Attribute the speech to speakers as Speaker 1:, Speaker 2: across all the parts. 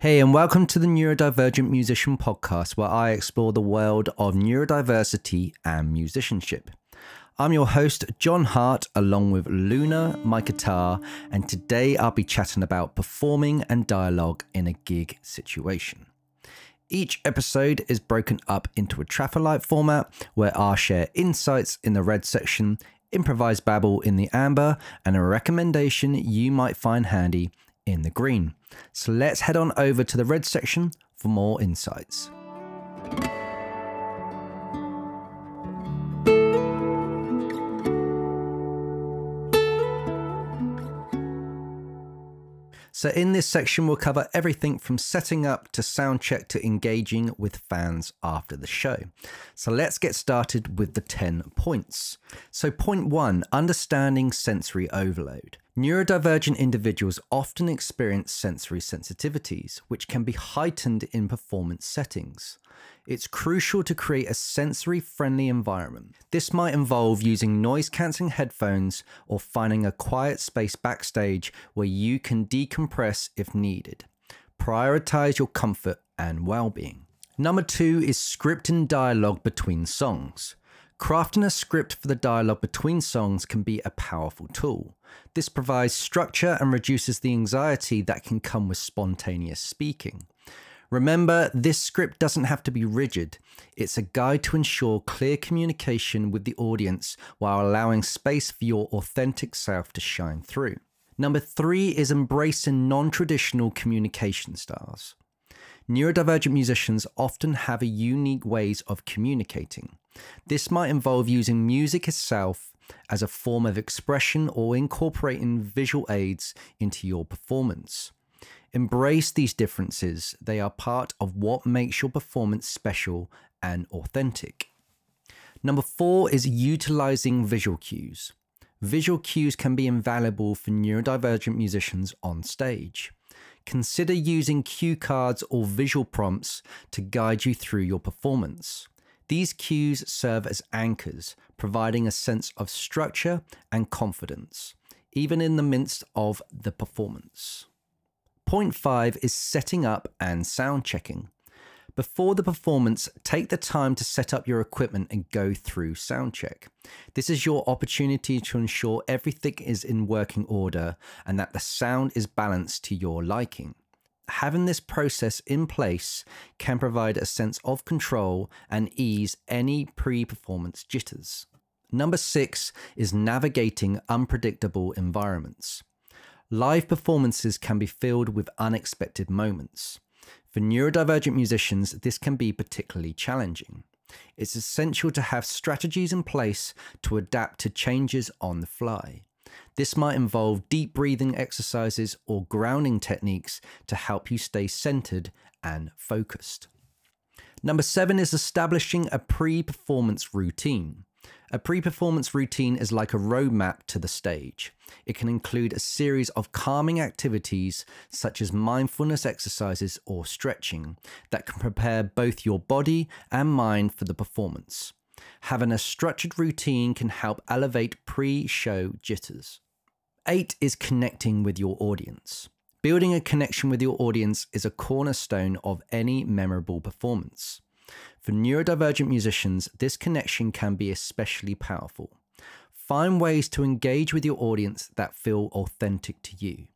Speaker 1: Hey, and welcome to the Neurodivergent Musician Podcast, where I explore the world of neurodiversity and musicianship. I'm your host, Jon Hart, along with Luna, my guitar, and today I'll be chatting about performing and dialogue in a gig situation. Each episode is broken up into a traffic light format where I share insights in the red section, improvised babble in the amber, and a recommendation you might find handy in the green. So let's head on over to the red section for more insights. So, in this section, we'll cover everything from setting up to sound check to engaging with fans after the show. So, let's get started with the 10 points. So, point one understanding sensory overload. Neurodivergent individuals often experience sensory sensitivities, which can be heightened in performance settings. It's crucial to create a sensory friendly environment. This might involve using noise cancelling headphones or finding a quiet space backstage where you can decompress if needed. Prioritize your comfort and well being. Number two is scripting dialogue between songs. Crafting a script for the dialogue between songs can be a powerful tool. This provides structure and reduces the anxiety that can come with spontaneous speaking. Remember, this script doesn't have to be rigid. It's a guide to ensure clear communication with the audience while allowing space for your authentic self to shine through. Number three is embracing non traditional communication styles. Neurodivergent musicians often have a unique ways of communicating. This might involve using music itself as a form of expression or incorporating visual aids into your performance. Embrace these differences, they are part of what makes your performance special and authentic. Number four is utilizing visual cues. Visual cues can be invaluable for neurodivergent musicians on stage. Consider using cue cards or visual prompts to guide you through your performance. These cues serve as anchors, providing a sense of structure and confidence, even in the midst of the performance. Point five is setting up and sound checking. Before the performance, take the time to set up your equipment and go through sound check. This is your opportunity to ensure everything is in working order and that the sound is balanced to your liking having this process in place can provide a sense of control and ease any pre performance jitters. Number six is navigating unpredictable environments. Live performances can be filled with unexpected moments. For neurodivergent musicians, this can be particularly challenging. It's essential to have strategies in place to adapt to changes on the fly. This might involve deep breathing exercises or grounding techniques to help you stay centered and focused. Number seven is establishing a pre performance routine. A pre performance routine is like a roadmap to the stage. It can include a series of calming activities, such as mindfulness exercises or stretching, that can prepare both your body and mind for the performance. Having a structured routine can help elevate pre show jitters. Eight is connecting with your audience. Building a connection with your audience is a cornerstone of any memorable performance. For neurodivergent musicians, this connection can be especially powerful. Find ways to engage with your audience that feel authentic to you.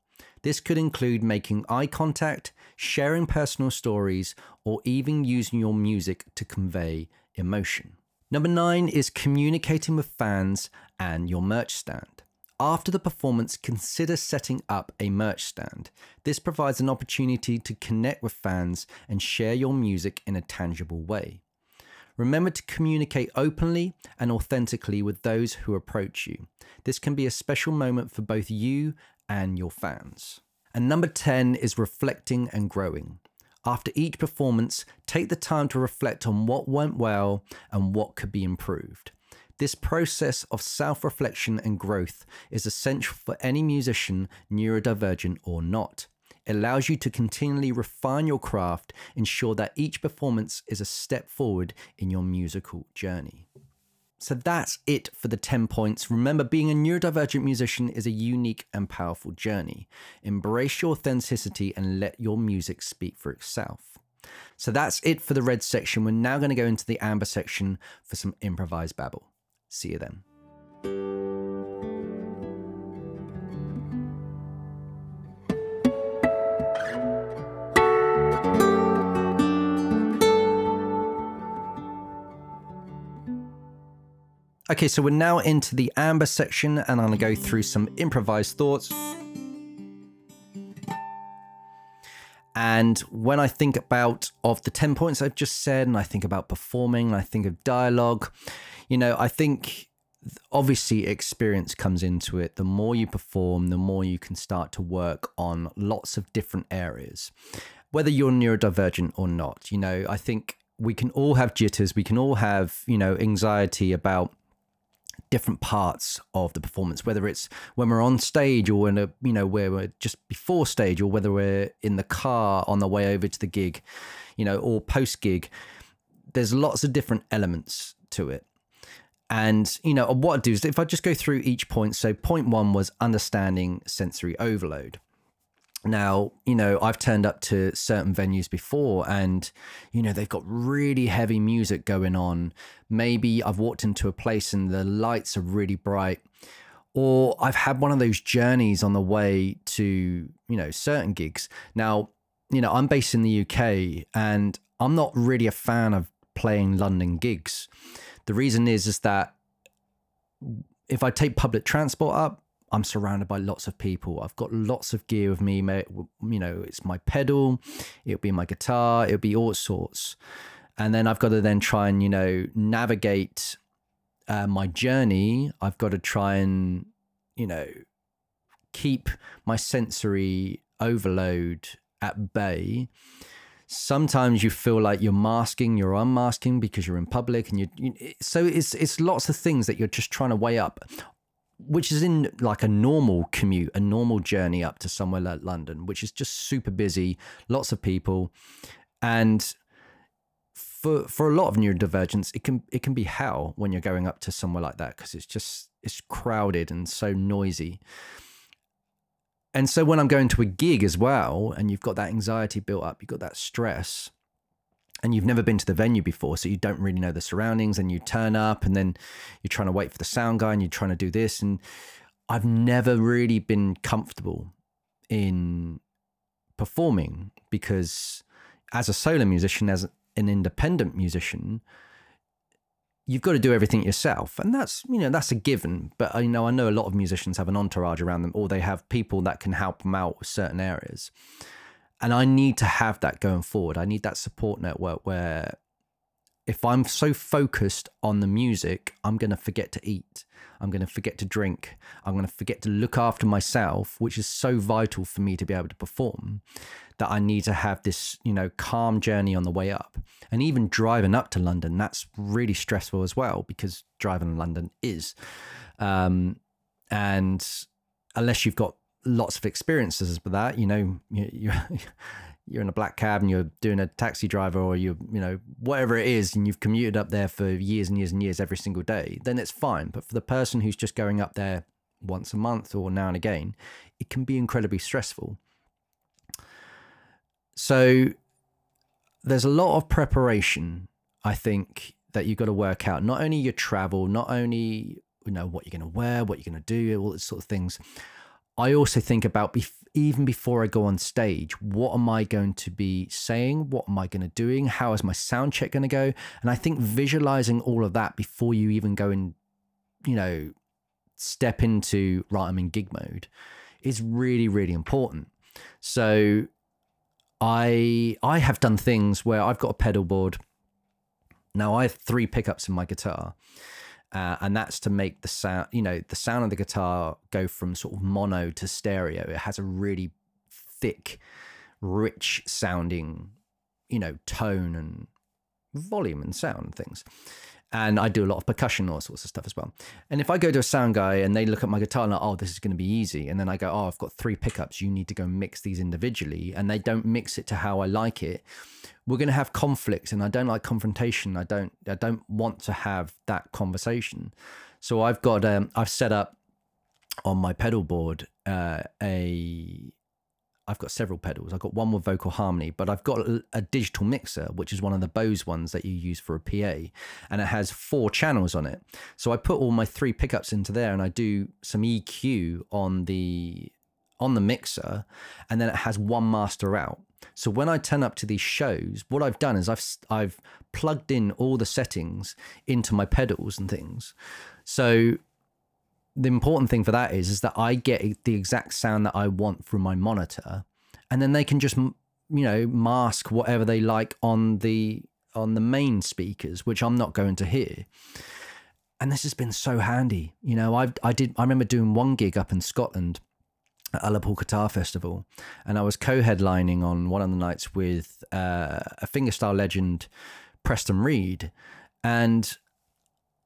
Speaker 1: This could include making eye contact, sharing personal stories, or even using your music to convey emotion. Number nine is communicating with fans and your merch stand. After the performance, consider setting up a merch stand. This provides an opportunity to connect with fans and share your music in a tangible way. Remember to communicate openly and authentically with those who approach you. This can be a special moment for both you and your fans. And number 10 is reflecting and growing. After each performance, take the time to reflect on what went well and what could be improved. This process of self reflection and growth is essential for any musician, neurodivergent or not. It allows you to continually refine your craft, ensure that each performance is a step forward in your musical journey. So that's it for the 10 points. Remember, being a neurodivergent musician is a unique and powerful journey. Embrace your authenticity and let your music speak for itself. So that's it for the red section. We're now going to go into the amber section for some improvised babble. See you then. Okay, so we're now into the amber section, and I'm gonna go through some improvised thoughts. And when I think about of the 10 points I've just said, and I think about performing, and I think of dialogue, you know, I think obviously experience comes into it. The more you perform, the more you can start to work on lots of different areas, whether you're neurodivergent or not. You know, I think we can all have jitters, we can all have, you know, anxiety about different parts of the performance, whether it's when we're on stage or when a, you know where we're just before stage, or whether we're in the car on the way over to the gig, you know, or post gig. There's lots of different elements to it. And you know what I do is if I just go through each point. So point one was understanding sensory overload. Now, you know, I've turned up to certain venues before and, you know, they've got really heavy music going on. Maybe I've walked into a place and the lights are really bright. Or I've had one of those journeys on the way to, you know, certain gigs. Now, you know, I'm based in the UK and I'm not really a fan of playing London gigs. The reason is, is that if I take public transport up, I'm surrounded by lots of people. I've got lots of gear with me. You know, it's my pedal, it'll be my guitar, it'll be all sorts. And then I've got to then try and, you know, navigate uh, my journey. I've got to try and, you know, keep my sensory overload at bay. Sometimes you feel like you're masking, you're unmasking because you're in public, and you, you so it's it's lots of things that you're just trying to weigh up which is in like a normal commute, a normal journey up to somewhere like London, which is just super busy, lots of people, and for for a lot of neurodivergence, it can it can be hell when you're going up to somewhere like that because it's just it's crowded and so noisy. And so when I'm going to a gig as well, and you've got that anxiety built up, you've got that stress, and you've never been to the venue before, so you don't really know the surroundings, and you turn up, and then you're trying to wait for the sound guy, and you're trying to do this, and I've never really been comfortable in performing because as a solo musician, as an independent musician, you've got to do everything yourself and that's you know that's a given but you know i know a lot of musicians have an entourage around them or they have people that can help them out with certain areas and I need to have that going forward. I need that support network where if I'm so focused on the music, I'm going to forget to eat. I'm going to forget to drink. I'm going to forget to look after myself, which is so vital for me to be able to perform that I need to have this, you know, calm journey on the way up. And even driving up to London, that's really stressful as well because driving in London is. Um, and unless you've got lots of experiences with that. You know, you, are you're in a black cab and you're doing a taxi driver or you you know whatever it is, and you've commuted up there for years and years and years every single day. Then it's fine. But for the person who's just going up there once a month or now and again, it can be incredibly stressful. So there's a lot of preparation, I think, that you've got to work out. Not only your travel, not only you know what you're going to wear, what you're going to do, all these sort of things, I also think about bef- even before I go on stage, what am I going to be saying? What am I going to doing? How is my sound check going to go? And I think visualizing all of that before you even go and, you know, step into right, I'm in gig mode is really, really important. So I I have done things where I've got a pedal board. Now I have three pickups in my guitar uh, and that's to make the sound, you know, the sound of the guitar go from sort of mono to stereo. It has a really thick, rich sounding, you know, tone and volume and sound and things. And I do a lot of percussion, all sorts of stuff as well. And if I go to a sound guy and they look at my guitar and like, oh, this is going to be easy, and then I go, oh, I've got three pickups, you need to go mix these individually, and they don't mix it to how I like it, we're going to have conflict, and I don't like confrontation. I don't, I don't want to have that conversation. So I've got, um, I've set up on my pedal board uh, a I've got several pedals. I've got one with vocal harmony, but I've got a, a, digital mixer, which is one of the Bose ones that you use for a PA, and it has four channels on it. So I put all my three pickups into there, and I do some EQ on the on the mixer, and then it has one master out. So when I turn up to these shows, what I've done is I've I've plugged in all the settings into my pedals and things. So the important thing for that is is that I get the exact sound that I want from my monitor, and then they can just you know mask whatever they like on the on the main speakers, which I'm not going to hear. And this has been so handy. You know, I I did I remember doing one gig up in Scotland at Ullapool Guitar Festival, and I was co-headlining on one of the nights with uh, a fingerstyle legend, Preston Reed, and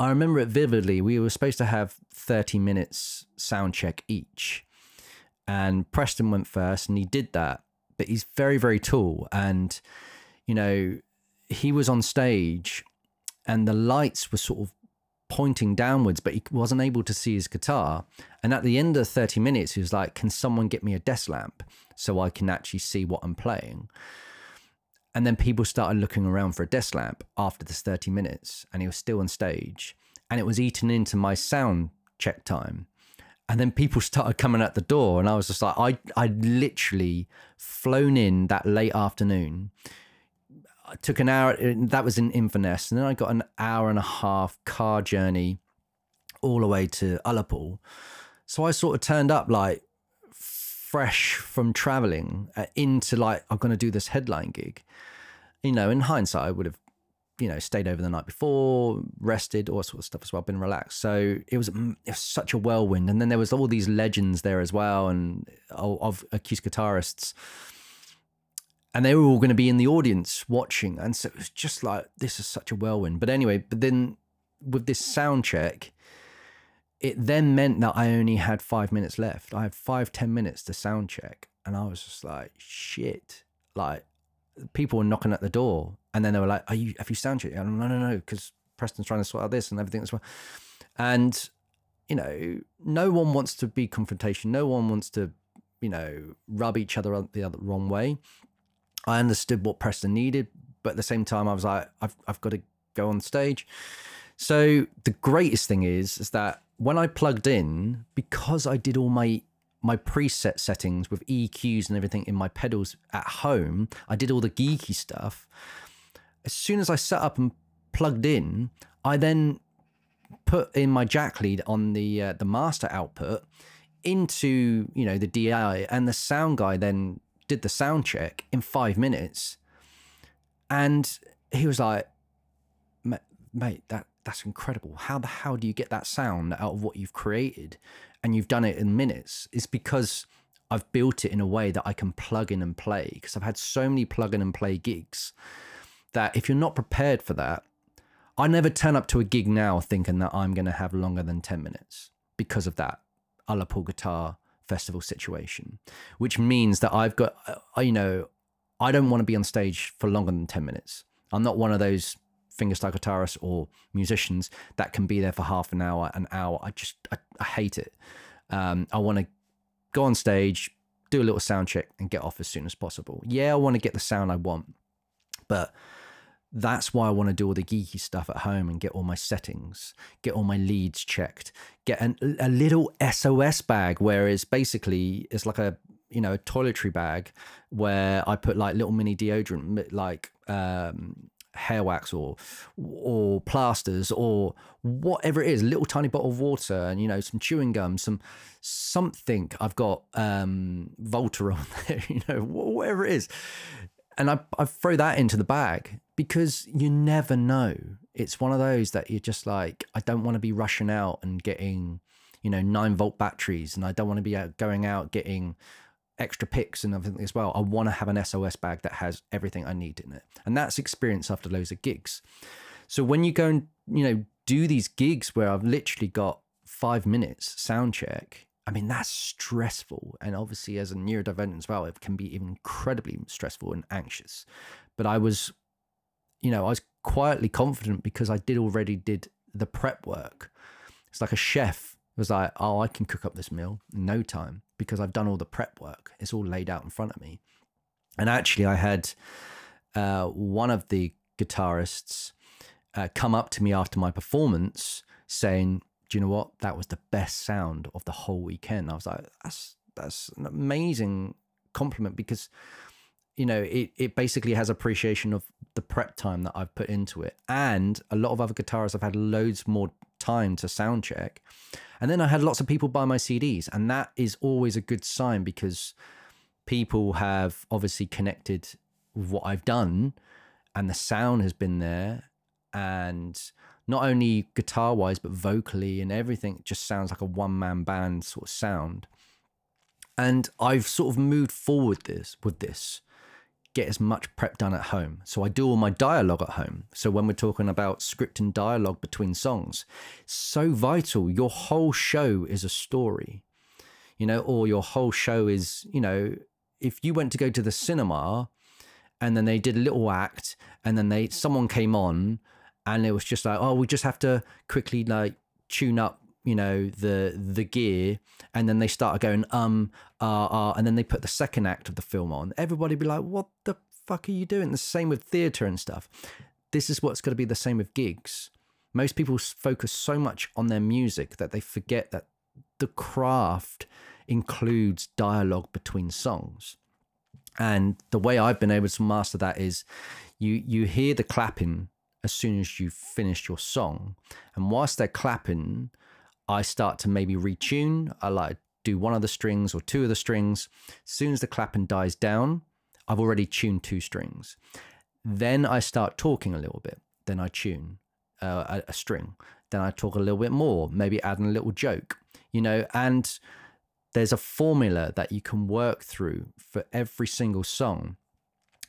Speaker 1: I remember it vividly. We were supposed to have 30 minutes sound check each. And Preston went first and he did that. But he's very, very tall. And, you know, he was on stage and the lights were sort of pointing downwards, but he wasn't able to see his guitar. And at the end of 30 minutes, he was like, Can someone get me a desk lamp so I can actually see what I'm playing? And then people started looking around for a desk lamp after this 30 minutes, and he was still on stage. And it was eaten into my sound check time. And then people started coming at the door, and I was just like, I, I literally flown in that late afternoon. I took an hour, that was in Inverness, and then I got an hour and a half car journey all the way to Ullapool. So I sort of turned up like fresh from traveling uh, into like I'm going to do this headline gig. You know, in hindsight, I would have you know stayed over the night before, rested, all sort of stuff as well, been relaxed. So it was, mm, it was such a whirlwind, and then there was all these legends there as well, and of acoustic guitarists. And they were all going to be in the audience watching, and so it was just like this is such a whirlwind. But anyway, but then with this sound check, it then meant that I only had five minutes left. I had five, ten minutes to sound check. And I was just like, shit. Like people were knocking at the door and then they were like, Are you have you sound checked? I'm like, no, no, no, because Preston's trying to sort out this and everything as well. And, you know, no one wants to be confrontation. No one wants to, you know, rub each other the other wrong way. I understood what Preston needed, but at the same time I was like, I've I've got to go on stage. So the greatest thing is is that when I plugged in, because I did all my my preset settings with EQs and everything in my pedals at home, I did all the geeky stuff. As soon as I set up and plugged in, I then put in my jack lead on the uh, the master output into you know the DI, and the sound guy then did the sound check in five minutes, and he was like, "Mate, that that's incredible. How the hell do you get that sound out of what you've created and you've done it in minutes? It's because I've built it in a way that I can plug in and play because I've had so many plug in and play gigs that if you're not prepared for that, I never turn up to a gig now thinking that I'm going to have longer than 10 minutes because of that Ullapool Guitar Festival situation, which means that I've got, uh, you know, I don't want to be on stage for longer than 10 minutes. I'm not one of those fingerstyle guitarists or musicians that can be there for half an hour, an hour. I just I, I hate it. Um, I want to go on stage, do a little sound check, and get off as soon as possible. Yeah, I want to get the sound I want, but that's why I want to do all the geeky stuff at home and get all my settings, get all my leads checked, get an, a little SOS bag where it's basically it's like a you know a toiletry bag where I put like little mini deodorant like um, hair wax or or plasters or whatever it is, a little tiny bottle of water and you know some chewing gum, some something. I've got um, Volta on there, you know, whatever it is, and I I throw that into the bag because you never know. It's one of those that you're just like, I don't want to be rushing out and getting, you know, nine volt batteries, and I don't want to be going out getting extra picks and everything as well. I want to have an SOS bag that has everything I need in it. And that's experience after loads of gigs. So when you go and you know, do these gigs where I've literally got five minutes sound check. I mean, that's stressful. And obviously, as a neurodivergent as well, it can be incredibly stressful and anxious. But I was, you know, I was quietly confident because I did already did the prep work. It's like a chef was like, oh, I can cook up this meal in no time because I've done all the prep work. It's all laid out in front of me. And actually, I had uh, one of the guitarists uh, come up to me after my performance saying, "Do you know what? That was the best sound of the whole weekend." I was like, "That's that's an amazing compliment because." You know, it, it basically has appreciation of the prep time that I've put into it. And a lot of other guitarists have had loads more time to sound check. And then I had lots of people buy my CDs. And that is always a good sign because people have obviously connected what I've done and the sound has been there and not only guitar wise but vocally and everything just sounds like a one man band sort of sound and I've sort of moved forward this with this get as much prep done at home. So I do all my dialogue at home. So when we're talking about script and dialogue between songs so vital. Your whole show is a story you know or your whole show is you know if you went to go to the cinema and then they did a little act and then they someone came on and it was just like oh we just have to quickly like tune up you know the the gear and then they started going um uh, uh and then they put the second act of the film on. Everybody be like what the fuck are you doing? The same with theater and stuff. This is what's going to be the same with gigs. Most people focus so much on their music that they forget that the craft includes dialogue between songs. And the way I've been able to master that is you you hear the clapping as soon as you've finished your song. And whilst they're clapping, I start to maybe retune. I like do one of the strings or two of the strings. As soon as the clapping dies down, I've already tuned two strings. Then I start talking a little bit. Then I tune uh, a, a string. Then I talk a little bit more, maybe adding a little joke, you know, and there's a formula that you can work through for every single song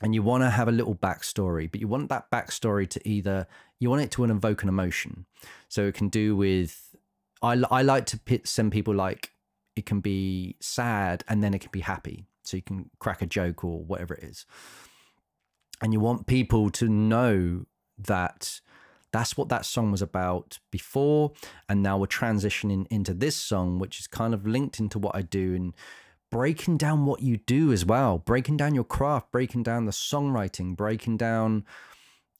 Speaker 1: and you want to have a little backstory but you want that backstory to either you want it to invoke an emotion so it can do with i, I like to pit, send people like it can be sad and then it can be happy. So you can crack a joke or whatever it is. And you want people to know that that's what that song was about before. And now we're transitioning into this song, which is kind of linked into what I do and breaking down what you do as well, breaking down your craft, breaking down the songwriting, breaking down,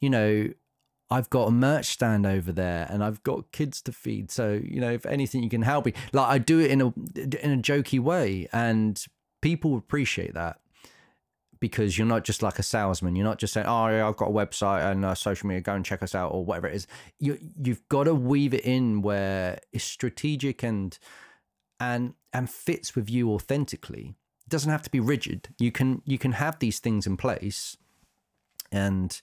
Speaker 1: you know, I've got a merch stand over there and I've got kids to feed. So, you know, if anything you can help me, like I do it in a in a jokey way and people appreciate that because you're not just like a salesman. You're not just saying, "Oh, yeah, I've got a website and uh, social media. Go and check us out," or whatever it is. You you've got to weave it in where it's strategic and and and fits with you authentically. It doesn't have to be rigid. You can you can have these things in place, and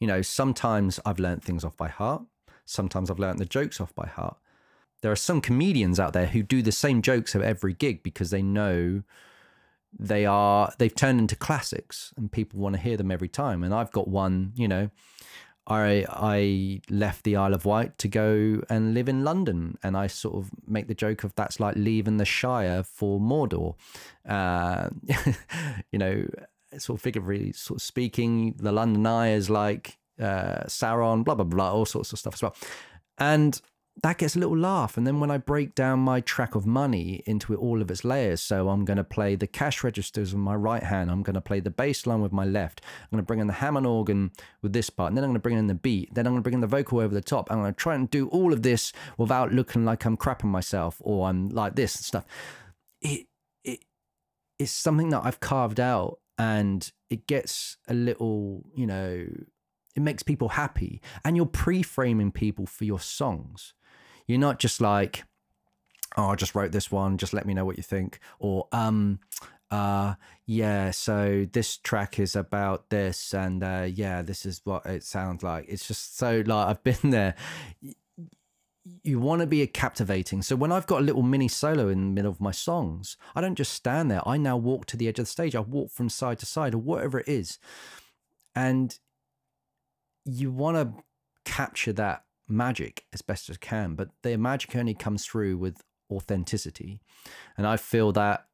Speaker 1: you know sometimes I've learned things off by heart. Sometimes I've learned the jokes off by heart. There are some comedians out there who do the same jokes at every gig because they know they are they've turned into classics and people want to hear them every time and i've got one you know i i left the isle of wight to go and live in london and i sort of make the joke of that's like leaving the shire for mordor uh, you know sort of figuratively sort of speaking the london eye is like uh, sauron blah blah blah all sorts of stuff as well and that gets a little laugh. And then when I break down my track of money into all of its layers, so I'm going to play the cash registers with my right hand, I'm going to play the bass line with my left, I'm going to bring in the Hammond organ with this part, and then I'm going to bring in the beat, then I'm going to bring in the vocal over the top. I'm going to try and do all of this without looking like I'm crapping myself or I'm like this and stuff. It it it's something that I've carved out, and it gets a little, you know. It makes people happy, and you're pre-framing people for your songs you're not just like, oh, I just wrote this one. Just let me know what you think. Or, um, uh, yeah, so this track is about this, and uh, yeah, this is what it sounds like. It's just so like I've been there. You want to be a captivating. So when I've got a little mini solo in the middle of my songs, I don't just stand there. I now walk to the edge of the stage. I walk from side to side or whatever it is. And you want to capture that magic as best as can, but their magic only comes through with authenticity. And I feel that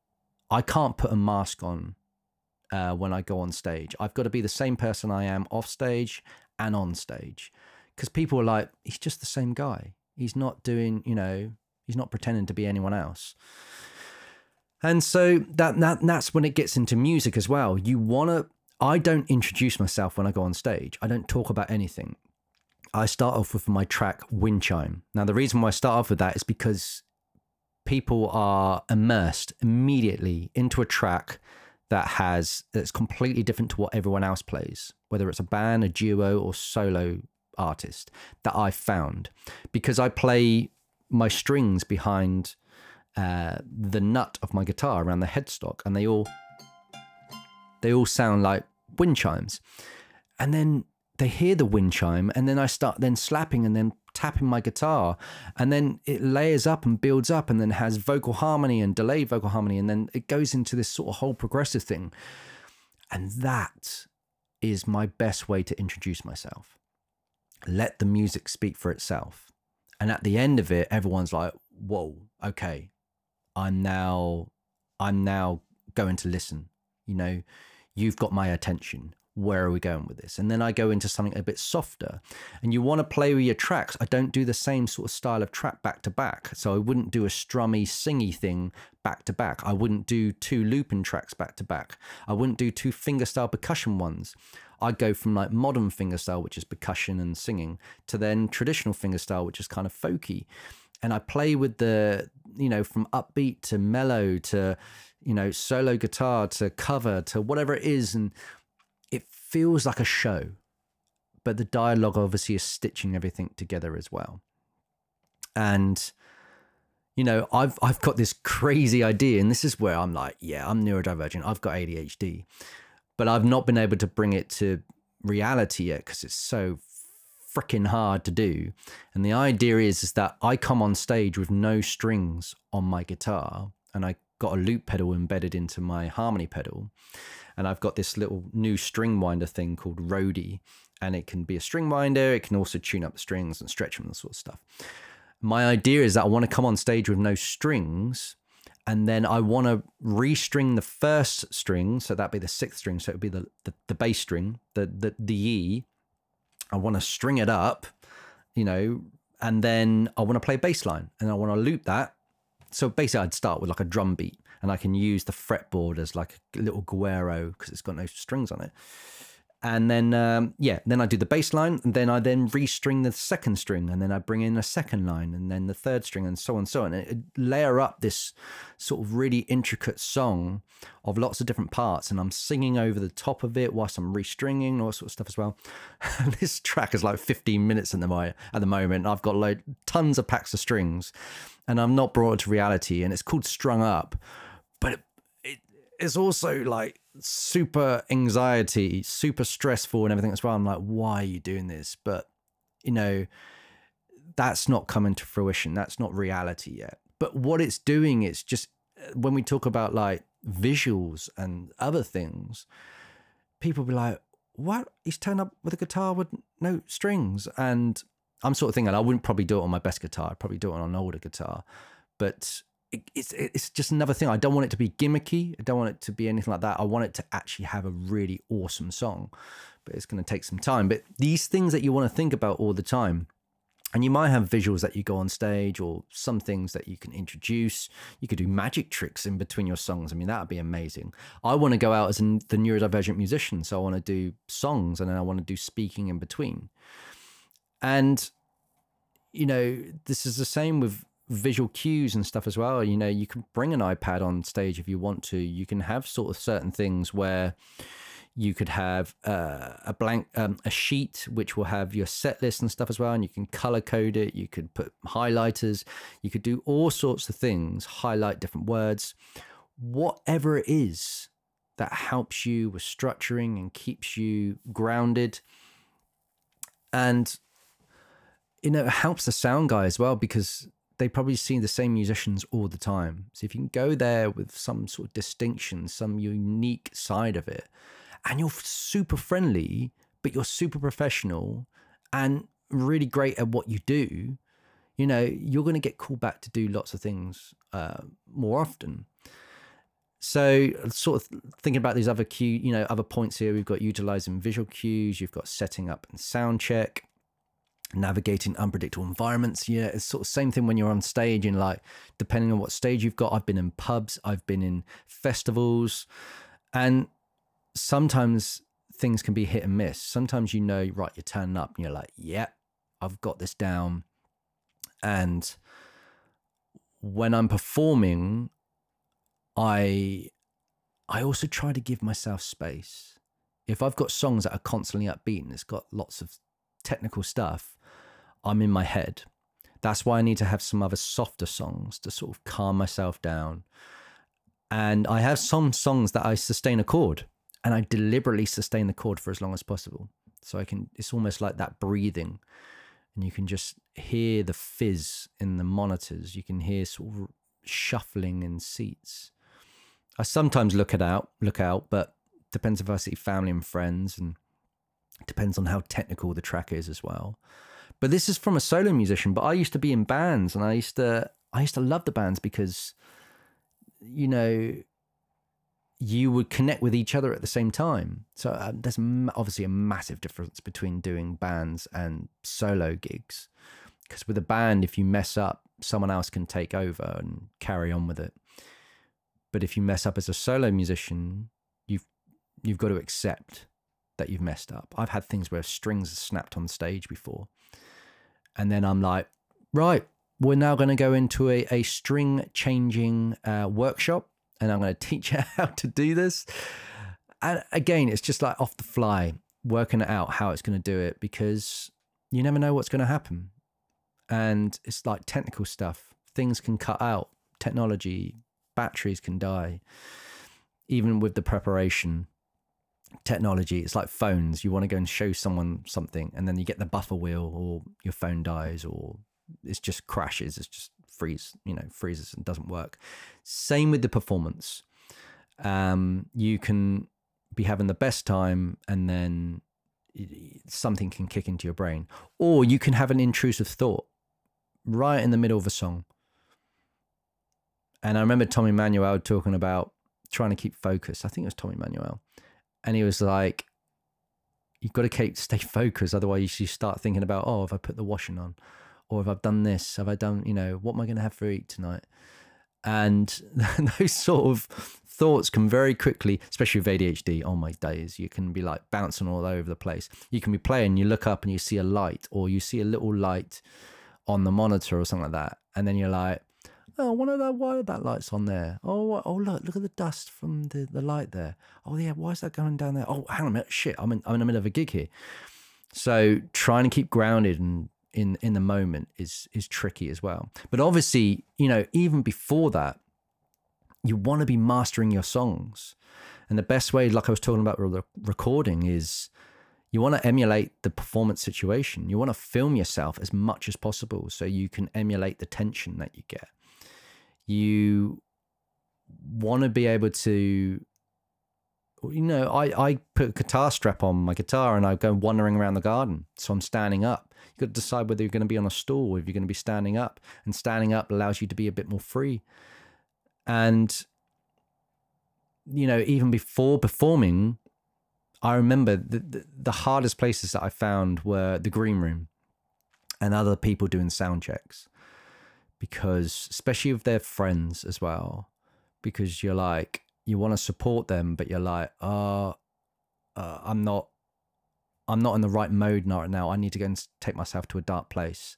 Speaker 1: I can't put a mask on uh, when I go on stage. I've got to be the same person I am off stage and on stage because people are like, he's just the same guy. He's not doing, you know, he's not pretending to be anyone else. And so that, that that's when it gets into music as well. You want to I don't introduce myself when I go on stage. I don't talk about anything. I start off with my track Wind Chime. Now the reason why I start off with that is because people are immersed immediately into a track that has that's completely different to what everyone else plays, whether it's a band, a duo, or solo artist that I found because I play my strings behind uh, the nut of my guitar around the headstock, and they all they all sound like wind chimes, and then they hear the wind chime, and then I start then slapping and then tapping my guitar, and then it layers up and builds up, and then has vocal harmony and delayed vocal harmony, and then it goes into this sort of whole progressive thing, and that is my best way to introduce myself let the music speak for itself. And at the end of it, everyone's like, whoa, okay, I'm now, I'm now going to listen. You know, you've got my attention. Where are we going with this? And then I go into something a bit softer. And you want to play with your tracks. I don't do the same sort of style of track back to back. So I wouldn't do a strummy, singy thing back to back. I wouldn't do two looping tracks back to back. I wouldn't do two fingerstyle percussion ones. I go from like modern fingerstyle, which is percussion and singing, to then traditional fingerstyle, which is kind of folky. And I play with the, you know, from upbeat to mellow to, you know, solo guitar to cover to whatever it is. And it feels like a show. But the dialogue obviously is stitching everything together as well. And, you know, I've I've got this crazy idea, and this is where I'm like, yeah, I'm neurodivergent. I've got ADHD but I've not been able to bring it to reality yet because it's so freaking hard to do. And the idea is, is that I come on stage with no strings on my guitar and I got a loop pedal embedded into my harmony pedal. And I've got this little new string winder thing called Roadie. And it can be a string winder. It can also tune up the strings and stretch them and sort of stuff. My idea is that I want to come on stage with no strings and then I want to restring the first string, so that'd be the sixth string, so it would be the, the, the bass string, the the the E. I want to string it up, you know, and then I want to play bass line and I want to loop that. So basically, I'd start with like a drum beat, and I can use the fretboard as like a little guiro because it's got no strings on it and then um, yeah then i do the bass line and then i then restring the second string and then i bring in a second line and then the third string and so on and so on. And it, layer up this sort of really intricate song of lots of different parts and i'm singing over the top of it whilst i'm restringing all sort of stuff as well. This track is like 15 minutes in the at the moment i've got like tons of packs of strings and i'm not brought to reality and it's called strung up but it, it, it's also like super anxiety, super stressful and everything as well. I'm like, why are you doing this? But, you know, that's not coming to fruition. That's not reality yet. But what it's doing is just uh, when we talk about like visuals and other things, people be like, what? He's turned up with a guitar with no strings. And I'm sort of thinking I wouldn't probably do it on my best guitar. I'd probably do it on an older guitar. But it's it's just another thing. I don't want it to be gimmicky. I don't want it to be anything like that. I want it to actually have a really awesome song, but it's going to take some time. But these things that you want to think about all the time, and you might have visuals that you go on stage, or some things that you can introduce. You could do magic tricks in between your songs. I mean, that would be amazing. I want to go out as the neurodivergent musician, so I want to do songs, and then I want to do speaking in between. And you know, this is the same with visual cues and stuff as well. You know, you can bring an iPad on stage if you want to. You can have sort of certain things where you could have uh, a blank um, a sheet which will have your set list and stuff as well and you can color code it you could put highlighters you could do all sorts of things highlight different words whatever it is that helps you with structuring and keeps you grounded and you know it helps the sound guy as well because they probably see the same musicians all the time. So if you can go there with some sort of distinction, some unique side of it, and you're super friendly, but you're super professional and really great at what you do, you know, you're going to get called back to do lots of things uh, more often. So, sort of thinking about these other cue, you know, other points here, we've got utilizing visual cues, you've got setting up and sound check, navigating unpredictable environments. Yeah, it's sort of the same thing when you're on stage and like depending on what stage you've got. I've been in pubs, I've been in festivals, and sometimes things can be hit and miss. Sometimes you know, right, you're turning up and you're like, yeah, I've got this down. And when I'm performing, I I also try to give myself space. If I've got songs that are constantly upbeat and it's got lots of technical stuff, I'm in my head. That's why I need to have some other softer songs to sort of calm myself down. And I have some songs that I sustain a chord and I deliberately sustain the chord for as long as possible. So I can, it's almost like that breathing. And you can just hear the fizz in the monitors. You can hear sort of shuffling in seats. I sometimes look it out, look out, but depends if I see family and friends and depends on how technical the track is as well. But this is from a solo musician. But I used to be in bands, and I used to I used to love the bands because, you know, you would connect with each other at the same time. So uh, there's obviously a massive difference between doing bands and solo gigs. Because with a band, if you mess up, someone else can take over and carry on with it. But if you mess up as a solo musician, you've you've got to accept that you've messed up. I've had things where strings are snapped on stage before. And then I'm like, right, we're now going to go into a, a string changing uh, workshop and I'm going to teach you how to do this. And again, it's just like off the fly, working it out how it's going to do it because you never know what's going to happen. And it's like technical stuff. Things can cut out, technology, batteries can die, even with the preparation technology. It's like phones. You want to go and show someone something, and then you get the buffer wheel, or your phone dies, or it just crashes. It's just freeze, you know, freezes and doesn't work. Same with the performance. Um, you can be having the best time, and then something can kick into your brain, or you can have an intrusive thought right in the middle of a song. And I remember Tommy Emmanuel talking about trying to keep focus. I think it was Tommy Emmanuel and he was like, "You've got to keep stay focused, otherwise you start thinking about, oh, have I put the washing on, or have I done this? Have I done, you know, what am I going to have for eat tonight?" And those sort of thoughts can very quickly, especially with ADHD. Oh my days, you can be like bouncing all over the place. You can be playing, you look up and you see a light, or you see a little light on the monitor or something like that, and then you're like, Oh, one of that. Why that light's on there? Oh, oh, look, look at the dust from the, the light there. Oh, yeah. Why is that going down there? Oh, hang on a minute. Shit, I'm in, I'm in the middle of a gig here. So trying to keep grounded and in in the moment is is tricky as well. But obviously, you know, even before that, you want to be mastering your songs, and the best way, like I was talking about with the recording, is you want to emulate the performance situation. You want to film yourself as much as possible so you can emulate the tension that you get you want to be able to you know I, I put a guitar strap on my guitar and i go wandering around the garden. So i'm standing up. You've got to decide whether you're going to be on a stool if you're going to be standing up. And standing up allows you to be a bit more free. And you know even before performing i remember the, the, the hardest places that i found were the green room and other people doing sound checks because especially if they're friends as well because you're like you want to support them but you're like oh uh, i'm not i'm not in the right mode right now. I need to go and take myself to a dark place.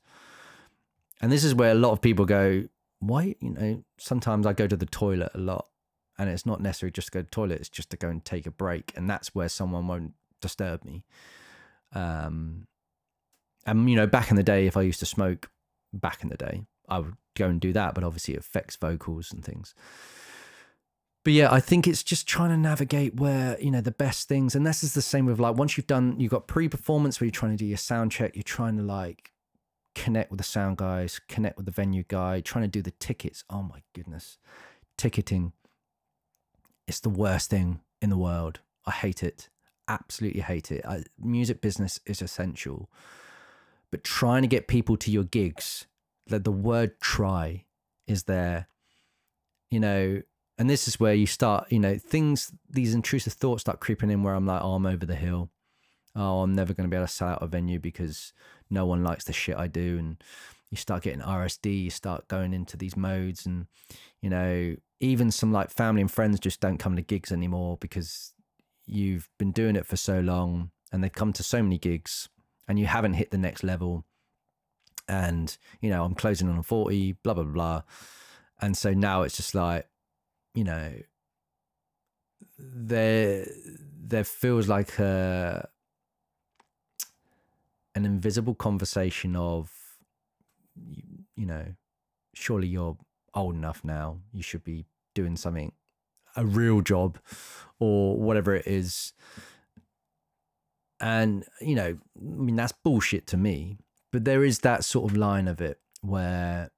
Speaker 1: And this is where a lot of people go why you know sometimes i go to the toilet a lot and it's not necessarily just to go to the toilet it's just to go and take a break and that's where someone won't disturb me. Um and you know back in the day if i used to smoke back in the day I would go and do that, but obviously it affects vocals and things. But yeah, I think it's just trying to navigate where, you know, the best things. And this is the same with like once you've done, you've got pre performance where you're trying to do your sound check, you're trying to like connect with the sound guys, connect with the venue guy, trying to do the tickets. Oh my goodness. Ticketing. It's the worst thing in the world. I hate it. Absolutely hate it. I, music business is essential but trying to get people to your gigs, that the word try is there, you know, and this is where you start, you know, things, these intrusive thoughts start creeping in where I'm like, oh, I'm over the hill. Oh, I'm never going to be able to sell out a venue because no one likes the shit I do. And you start getting RSD, you start going into these modes. And, you know, even some like family and friends just don't come to gigs anymore because you've been doing it for so long and they've come to so many gigs and you haven't hit the next level. And, you know, I'm closing on 40, blah, blah, blah. And so now it's just like, you know, there there feels like a an invisible conversation of you, you know, surely you're old enough now. You should be doing something, a real job, or whatever it is. And, you know, I mean, that's bullshit to me. But there is that sort of line of it where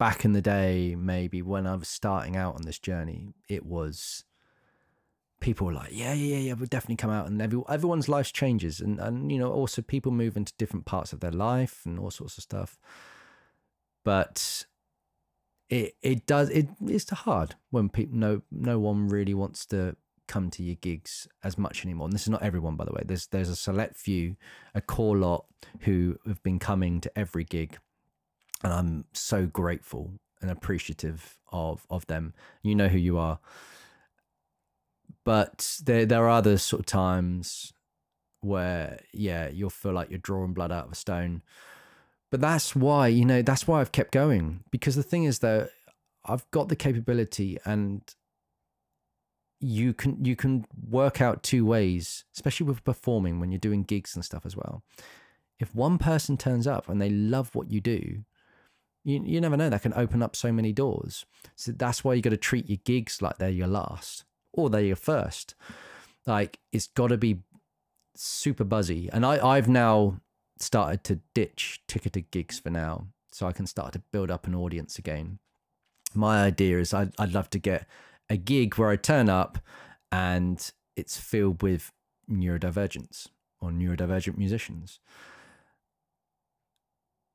Speaker 1: back in the day, maybe when I was starting out on this journey, it was people were like, yeah, yeah, yeah, we'll definitely come out, and every, everyone's life changes, and and you know also people move into different parts of their life and all sorts of stuff. But it it does it it's hard when people no no one really wants to come to your gigs as much anymore. And this is not everyone, by the way. There's there's a select few, a core lot who have been coming to every gig and I'm so grateful and appreciative of of them. You know who you are, but there there are other sort of times where yeah you'll feel like you're drawing blood out of a stone. But that's why you know that's why I've kept going because the thing is that I've got the capability and you can you can work out two ways, especially with performing when you're doing gigs and stuff as well. If one person turns up and they love what you do, you, you never know that can open up so many doors. So that's why you got to treat your gigs like they're your last or they're your first. Like it's got to be super buzzy. And i i've now started to ditch ticketed gigs for now so i can start to build up an audience again. My idea is i'd, I'd love to get a gig where i turn up and it's filled with neurodivergence or neurodivergent musicians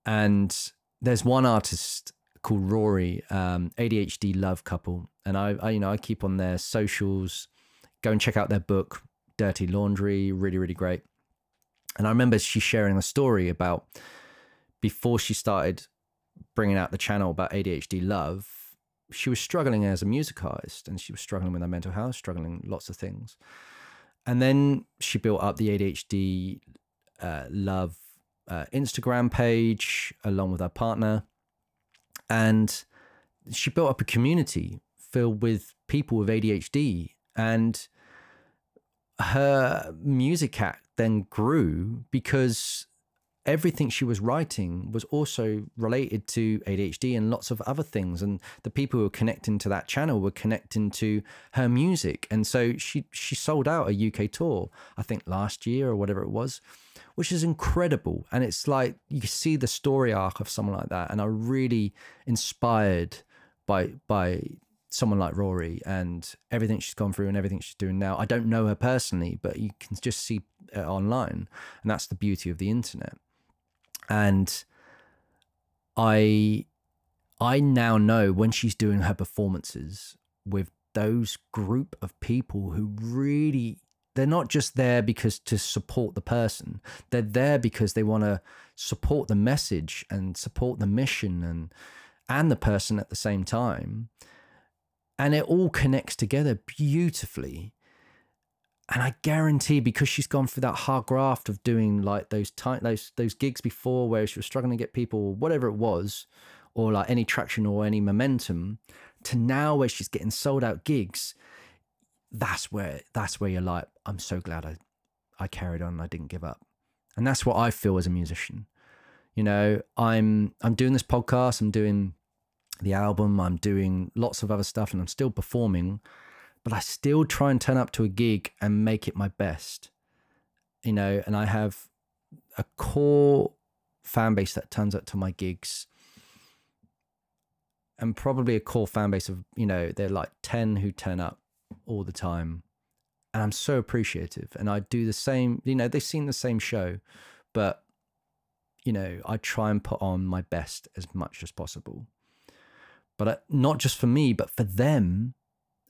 Speaker 1: and there's one artist called Rory, um, ADHD love couple, and I, I, you know, I keep on their socials. Go and check out their book, Dirty Laundry, really, really great. And I remember she sharing a story about before she started bringing out the channel about ADHD love. She was struggling as a music artist, and she was struggling with her mental health, struggling lots of things. And then she built up the ADHD uh, love uh, Instagram page along with her partner. And she built up a community filled with people with ADHD. And her music act then grew because everything she was writing was also related to ADHD and lots of other things. And the people who were connecting to that channel were connecting to her music. And so she she sold out a UK tour, I think last year or whatever it was which is incredible. And it's like you see the story arc of someone like that, and I'm really inspired by by someone like Rory and everything she's gone through and everything she's doing now. I don't know her personally, but you can just see it online, and that's the beauty of the internet. And I I now know when she's doing her performances with those group of people who really they're not just there because to support the person. They're there because they want to support the message and support the mission and and the person at the same time. And it all connects together beautifully and I guarantee because she's gone through that hard graft of doing like those tight those those gigs before where she was struggling to get people whatever it was or like any traction or any momentum to now where she's getting sold out gigs that's where that's where you're like, I'm so glad I I carried on, I didn't give up. And that's what I feel as a musician. You know, I'm I'm doing this podcast, I'm doing the album, I'm doing lots of other stuff and I'm still performing, but I still try and turn up to a gig and make it my best. You know, and I have a core fan base that turns up to my gigs and probably a core fan base of, you know, they're like 10 who turn up all the time. and I'm so appreciative. And I do the same, you know, they've seen the same show, but, you know, I try and put on my best as much as possible. But uh, not just for me, but for them,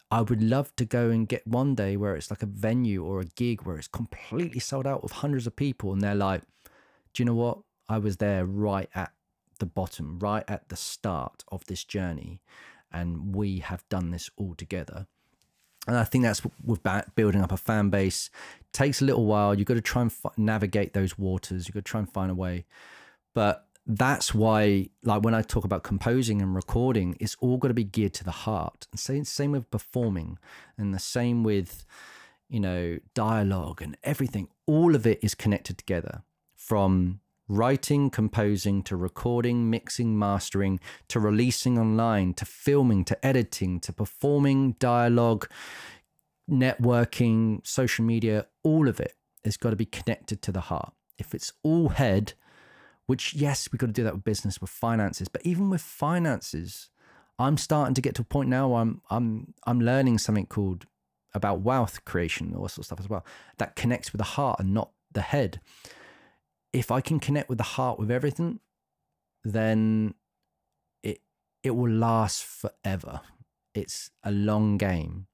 Speaker 1: I would love to go and get one day where it's like a venue or a gig where it's completely sold out with hundreds of people. And they're like, do you know what? I was there right at the bottom, right at the start of this journey. And we have done this all together. And I think that's with building up a fan base. Takes a little while. You've got to try and navigate those waters. You've got to try and find a way. But that's why, like when I talk about composing and recording, it's all got to be geared to the heart. And same, same with performing, and the same with, you know, dialogue and everything. All of it is connected together from writing, composing to recording, mixing, mastering to releasing online to filming to editing to performing, dialogue, networking, social media, all of it has got to be connected to the heart. If it's all head, which yes, we've got to do that with business, with finances, but even with finances, I'm starting to get to a point now where I'm I'm I'm learning something called about wealth creation, all sorts of stuff as well, that connects with the heart and not the head if I can connect with the heart with everything, then it it will last forever. It's a long game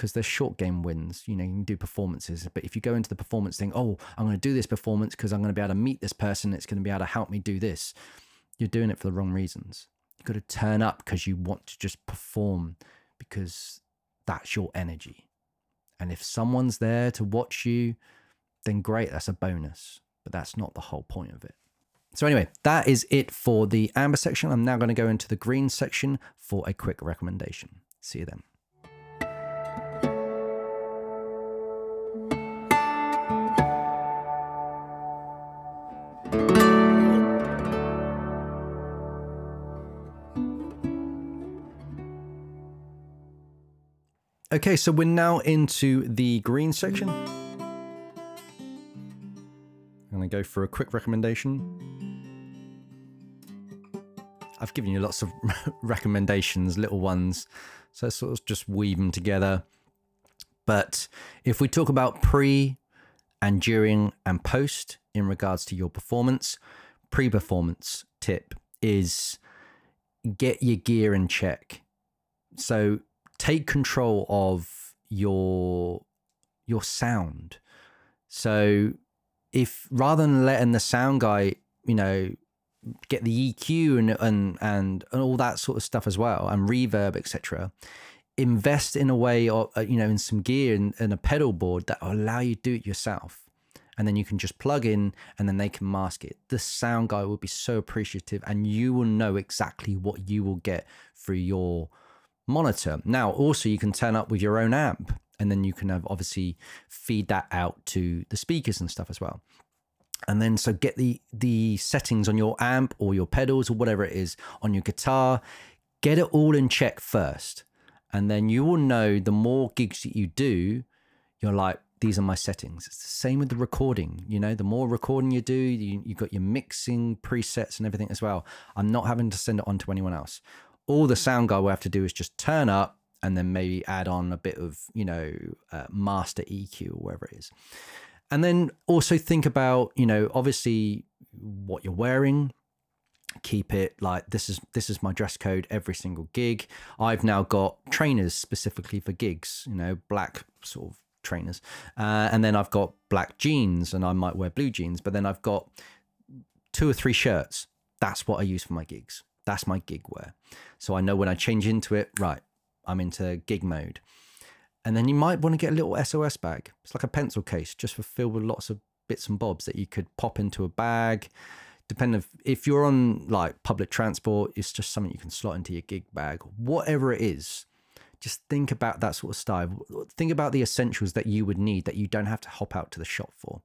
Speaker 1: because there's short game wins. You know, you can do performances, but if you go into the performance thing, oh, I'm going to do this performance because I'm going to be able to meet this person. It's going to be able to help me do this. You're doing it for the wrong reasons. You've got to turn up because you want to just perform because that's your energy. And if someone's there to watch you, then great, that's a bonus but that's not the whole point of it. So anyway, that is it for the amber section. I'm now going to go into the green section for a quick recommendation. See you then. Okay, so we're now into the green section. I'm going to go for a quick recommendation. I've given you lots of recommendations, little ones, so sort of just weave them together. But if we talk about pre and during and post in regards to your performance, pre performance tip is get your gear in check. So take control of your your sound. So if rather than letting the sound guy, you know, get the EQ and and and, and all that sort of stuff as well, and reverb, etc. Invest in a way, or uh, you know, in some gear and, and a pedal board that will allow you to do it yourself, and then you can just plug in, and then they can mask it. The sound guy will be so appreciative, and you will know exactly what you will get through your monitor. Now, also, you can turn up with your own amp and then you can have obviously feed that out to the speakers and stuff as well. And then so get the the settings on your amp or your pedals or whatever it is on your guitar get it all in check first. And then you will know the more gigs that you do you're like these are my settings. It's the same with the recording you know? The more recording you do you, you got your mixing presets and everything as well. I'm not having to send it on to anyone else all the sound guy will have to do is just turn up and then maybe add on a bit of you know uh, master EQ or whatever it is, and then also think about you know obviously what you're wearing. Keep it like this is this is my dress code every single gig. I've now got trainers specifically for gigs, you know, black sort of trainers, uh, and then I've got black jeans, and I might wear blue jeans, but then I've got two or three shirts. That's what I use for my gigs. That's my gig wear. So I know when I change into it, right, I'm into gig mode. And then you might want to get a little SOS bag. It's like a pencil case, just for filled with lots of bits and bobs that you could pop into a bag. Depending if, if you're on like public transport, it's just something you can slot into your gig bag. Whatever it is, just think about that sort of style. Think about the essentials that you would need that you don't have to hop out to the shop for.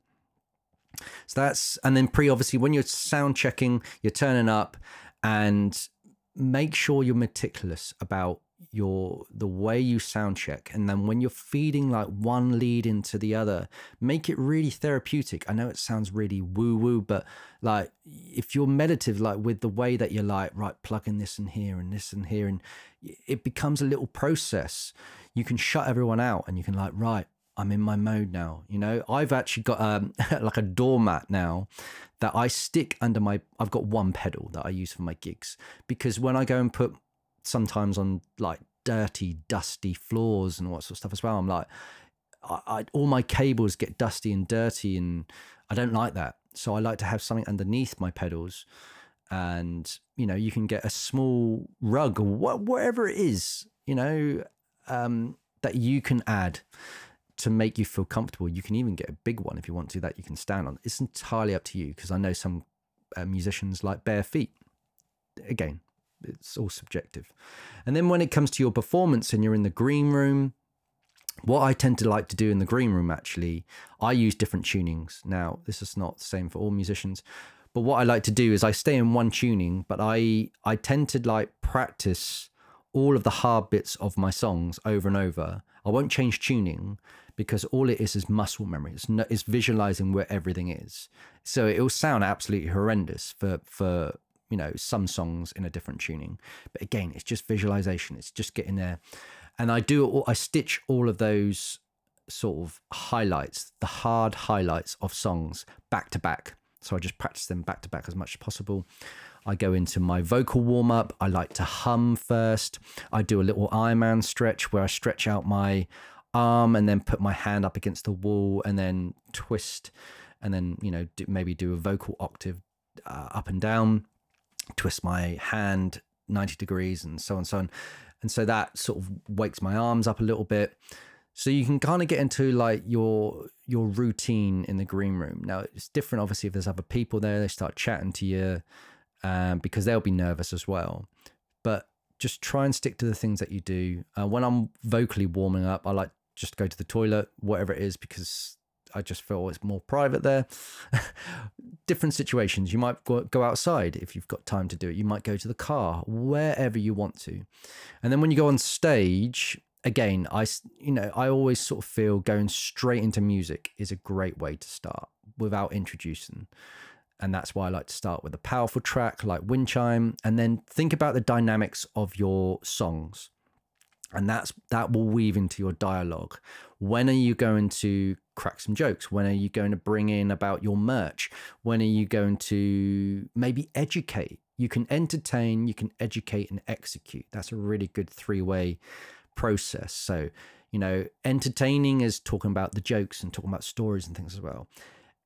Speaker 1: So that's and then pre obviously when you're sound checking, you're turning up and make sure you're meticulous about your the way you sound check. And then when you're feeding like one lead into the other make it really therapeutic. I know it sounds really woo woo but like if you're meditative like with the way that you're like right plugging this in here and this and here and it becomes a little process. You can shut everyone out and you can like right I'm in my mode now. You know, I've actually got um, like a doormat now that I stick under my. I've got one pedal that I use for my gigs because when I go and put sometimes on like dirty, dusty floors and all that sort of stuff as well, I'm like, I, I all my cables get dusty and dirty, and I don't like that. So I like to have something underneath my pedals, and you know, you can get a small rug or what, whatever it is, you know, um, that you can add to make you feel comfortable. You can even get a big one if you want to that you can stand on. It's entirely up to you because I know some uh, musicians like bare feet. Again, it's all subjective. And then when it comes to your performance and you're in the green room, what I tend to like to do in the green room actually, I use different tunings. Now, this is not the same for all musicians, but what I like to do is I stay in one tuning, but I I tend to like practice all of the hard bits of my songs over and over. I won't change tuning because all it is is muscle memory. It's, no, it's visualizing where everything is. So it will sound absolutely horrendous for for you know some songs in a different tuning, but again, it's just visualization. It's just getting there, and I do I stitch all of those sort of highlights, the hard highlights of songs back to back. So I just practice them back to back as much as possible. I go into my vocal warm up. I like to hum first. I do a little Iron Man stretch where I stretch out my arm and then put my hand up against the wall and then twist and then, you know, do, maybe do a vocal octave uh, up and down, twist my hand 90 degrees and so on so on. And so that sort of wakes my arms up a little bit. So you can kind of get into like your your routine in the green room. Now it's different, obviously, if there's other people there, they start chatting to you um, because they'll be nervous as well. But just try and stick to the things that you do. Uh, when I'm vocally warming up, I like just go to the toilet, whatever it is, because I just feel it's more private there. Different situations. You might go, outside if you've got time to do it. You might go to the car, wherever you want to. And then when you go on stage, again, I you know I always sort of feel going straight into music is a great way to start without introducing. And that's why I like to start with a powerful track like Wind Chime, and then think about the dynamics of your songs and that's that will weave into your dialogue. When are you going to crack some jokes? When are you going to bring in about your merch? When are you going to maybe educate? You can entertain you can educate and execute. That's a really good three-way process. So you know entertaining is talking about the jokes and talking about stories and things as well.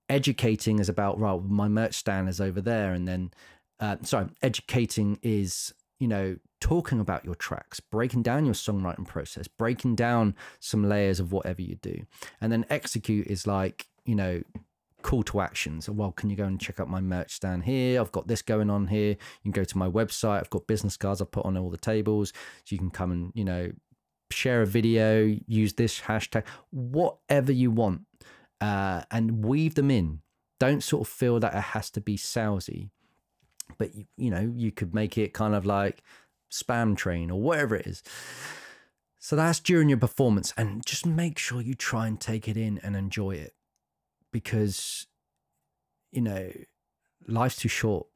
Speaker 1: Educating is about right my merch stand is over there. And then uh, sorry educating is you know talking about your tracks, breaking down your songwriting process, breaking down some layers of whatever you do. And then execute is like, you know, call to actions. So, well, can you go and check out my merch stand here? I've got this going on here. You can go to my website. I've got business cards I've put on all the tables. So you can come and, you know, share a video, use this hashtag, whatever you want, uh, and weave them in. Don't sort of feel that it has to be salesy, but you, you know, you could make it kind of like spam train or whatever it is. So that's during your performance, and just make sure you try and take it in and enjoy it because, you know, life's too short.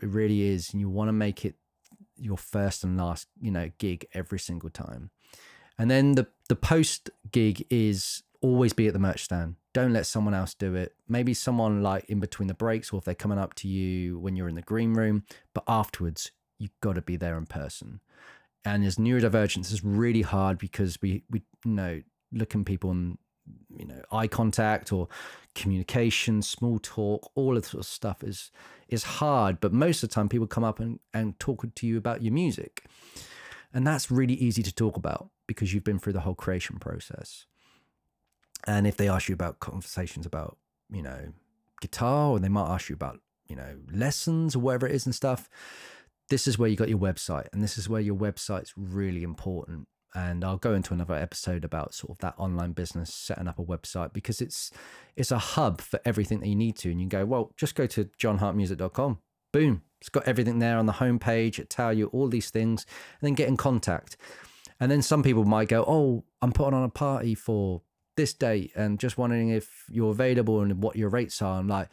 Speaker 1: It really is. And you want to make it your first and last, you know, gig every single time. And then the, the post gig is always be at the merch stand. Don't let someone else do it. Maybe someone like in between the breaks or if they're coming up to you when you're in the green room, but afterwards, you've got to be there in person. And as neurodivergence is really hard because we we you know looking people in you know eye contact or communication, small talk, all of sort of stuff is is hard. But most of the time, people come up and and talk to you about your music, and that's really easy to talk about because you've been through the whole creation process. And if they ask you about conversations about you know guitar, or they might ask you about you know lessons or whatever it is and stuff this is where you got your website, and this is where your website's really important. And I'll go into another episode about sort of that online business, setting up a website because it's it's a hub for everything that you need to. And you can go, well, just go to jonhartmusic.com. Boom. It's got everything there on the homepage. It tell you all these things, and then get in contact. And then some people might go, oh, I'm putting on a party for this date and just wondering if you're available and what your rates are. I'm like,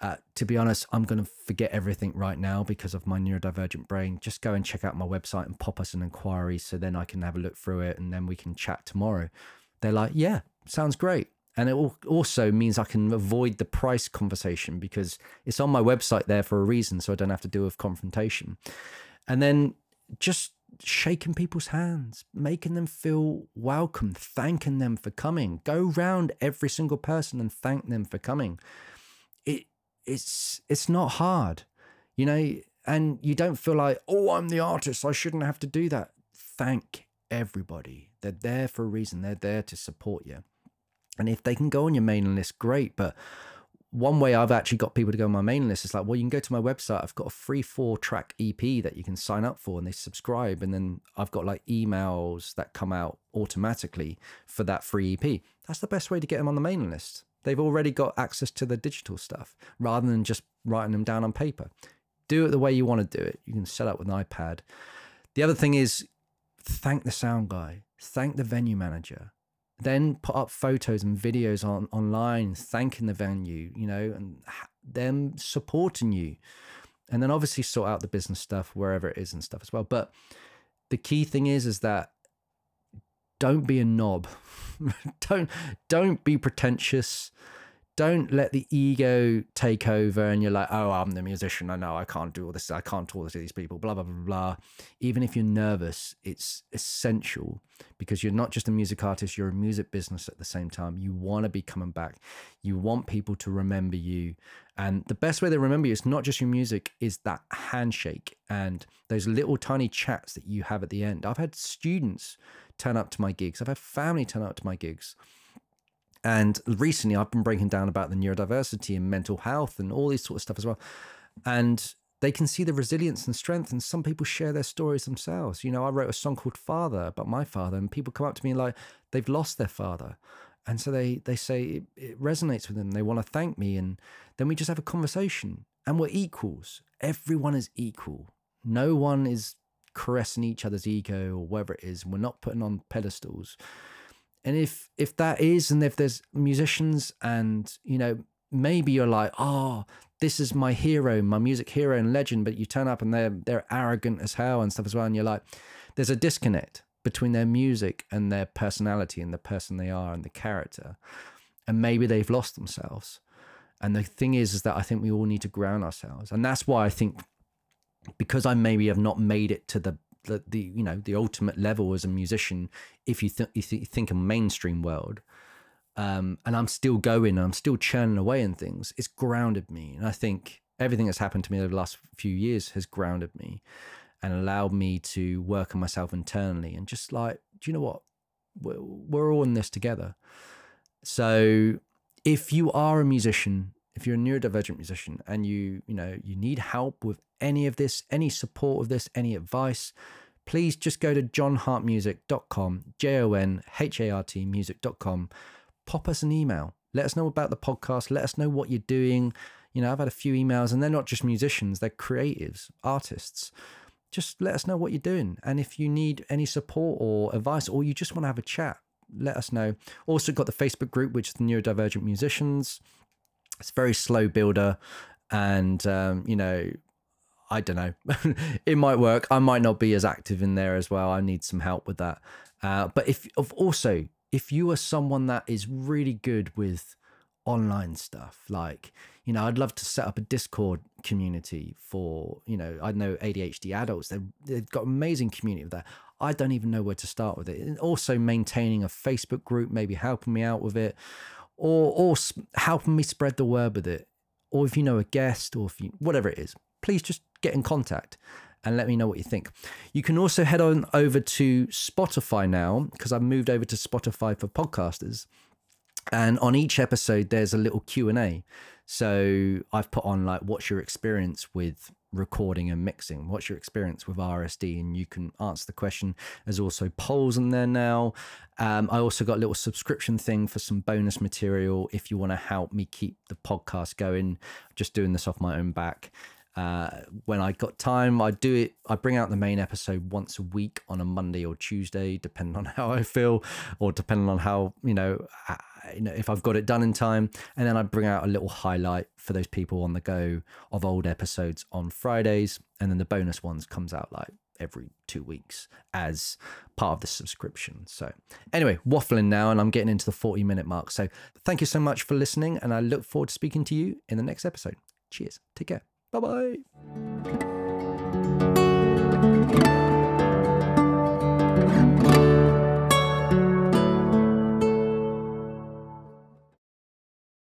Speaker 1: uh, to be honest, I'm going to forget everything right now because of my neurodivergent brain. Just go and check out my website and pop us an inquiry so then I can have a look through it and then we can chat tomorrow. They're like, yeah, sounds great. And it also means I can avoid the price conversation because it's on my website there for a reason. So I don't have to deal with confrontation. And then just shaking people's hands, making them feel welcome, thanking them for coming. Go round every single person and thank them for coming. It it's it's not hard, you know, and you don't feel like, oh, I'm the artist, I shouldn't have to do that. Thank everybody. They're there for a reason. They're there to support you. And if they can go on your mailing list, great. But one way I've actually got people to go on my mailing list is like, well, you can go to my website. I've got a free four track EP that you can sign up for and they subscribe. And then I've got like emails that come out automatically for that free EP. That's the best way to get them on the mailing list. They've already got access to the digital stuff rather than just writing them down on paper. Do it the way you want to do it. You can set up with an iPad. The other thing is thank the sound guy, thank the venue manager, then put up photos and videos on online thanking the venue you know and them supporting you. And then obviously sort out the business stuff wherever it is and stuff as well. But the key thing is is that don't be a knob. Don't don't be pretentious don't let the ego take over and you're like, oh, I'm the musician. I know I can't do all this. I can't talk to these people, blah, blah, blah, blah. Even if you're nervous, it's essential because you're not just a music artist, you're a music business at the same time. You want to be coming back. You want people to remember you. And the best way they remember you is not just your music, is that handshake and those little tiny chats that you have at the end. I've had students turn up to my gigs, I've had family turn up to my gigs and recently, I've been breaking down about the neurodiversity and mental health and all these sort of stuff as well. And they can see the resilience and strength. And some people share their stories themselves. You know, I wrote a song called Father about my father, and people come up to me like they've lost their father. And so they they say it, it resonates with them. They want to thank me, and then we just have a conversation. And we're equals. Everyone is equal. No one is caressing each other's ego or whatever it is. We're not putting on pedestals and if if that is and if there's musicians and you know maybe you're like oh this is my hero my music hero and legend but you turn up and they're they're arrogant as hell and stuff as well and you're like there's a disconnect between their music and their personality and the person they are and the character. And maybe they've lost themselves. And the thing is is that i think we all need to ground ourselves. And that's why i think because i maybe have not made it to the the, the you know the ultimate level as a musician if you, th- you, th- you think a mainstream world um, and i'm still going i'm still churning away in things it's grounded me. And i think everything that's happened to me over the last few years has grounded me and allowed me to work on myself internally and just like do you know what? We're, we're all in this together. So if you are a musician if you're a neurodivergent musician and you you know you need help with any of this any support of this any advice please just go to jonhartmusic.com j-o-n-h-a-r-t music.com pop us an email. Let us know about the podcast. Let us know what you're doing. You know i've had a few emails and they're not just musicians they're creatives artists. Just let us know what you're doing and if you need any support or advice or you just want to have a chat let us know. Also got the facebook group which is the neurodivergent musicians. It's very slow builder, and um, you know, I don't know. it might work. I might not be as active in there as well. I need some help with that. Uh, but if of also if you are someone that is really good with online stuff, like you know, I'd love to set up a Discord community for you know, I know ADHD adults. They they've got amazing community there. I don't even know where to start with it. And also maintaining a Facebook group, maybe helping me out with it, or or helping me spread the word with it, or if you know a guest, or if you whatever it is, please just get in contact and let me know what you think. You can also head on over to Spotify now because I've moved over to Spotify for podcasters. And on each episode there's a little Q&A. So I've put on like what's your experience with recording and mixing? What's your experience with RSD? And you can answer the question. There's also polls in there now. Um, I also got a little subscription thing for some bonus material if you want to help me keep the podcast going. Just doing this off my own back. Uh, when I got time, I do it. I bring out the main episode once a week on a Monday or Tuesday, depending on how I feel, or depending on how you know you know, if I've got it done in time. And then I bring out a little highlight for those people on the go of old episodes on Fridays. And then the bonus ones comes out like every two weeks as part of the subscription. So, anyway, waffling now, and I'm getting into the 40 minute mark. So, thank you so much for listening, and I look forward to speaking to you in the next episode. Cheers. Take care. Bye bye.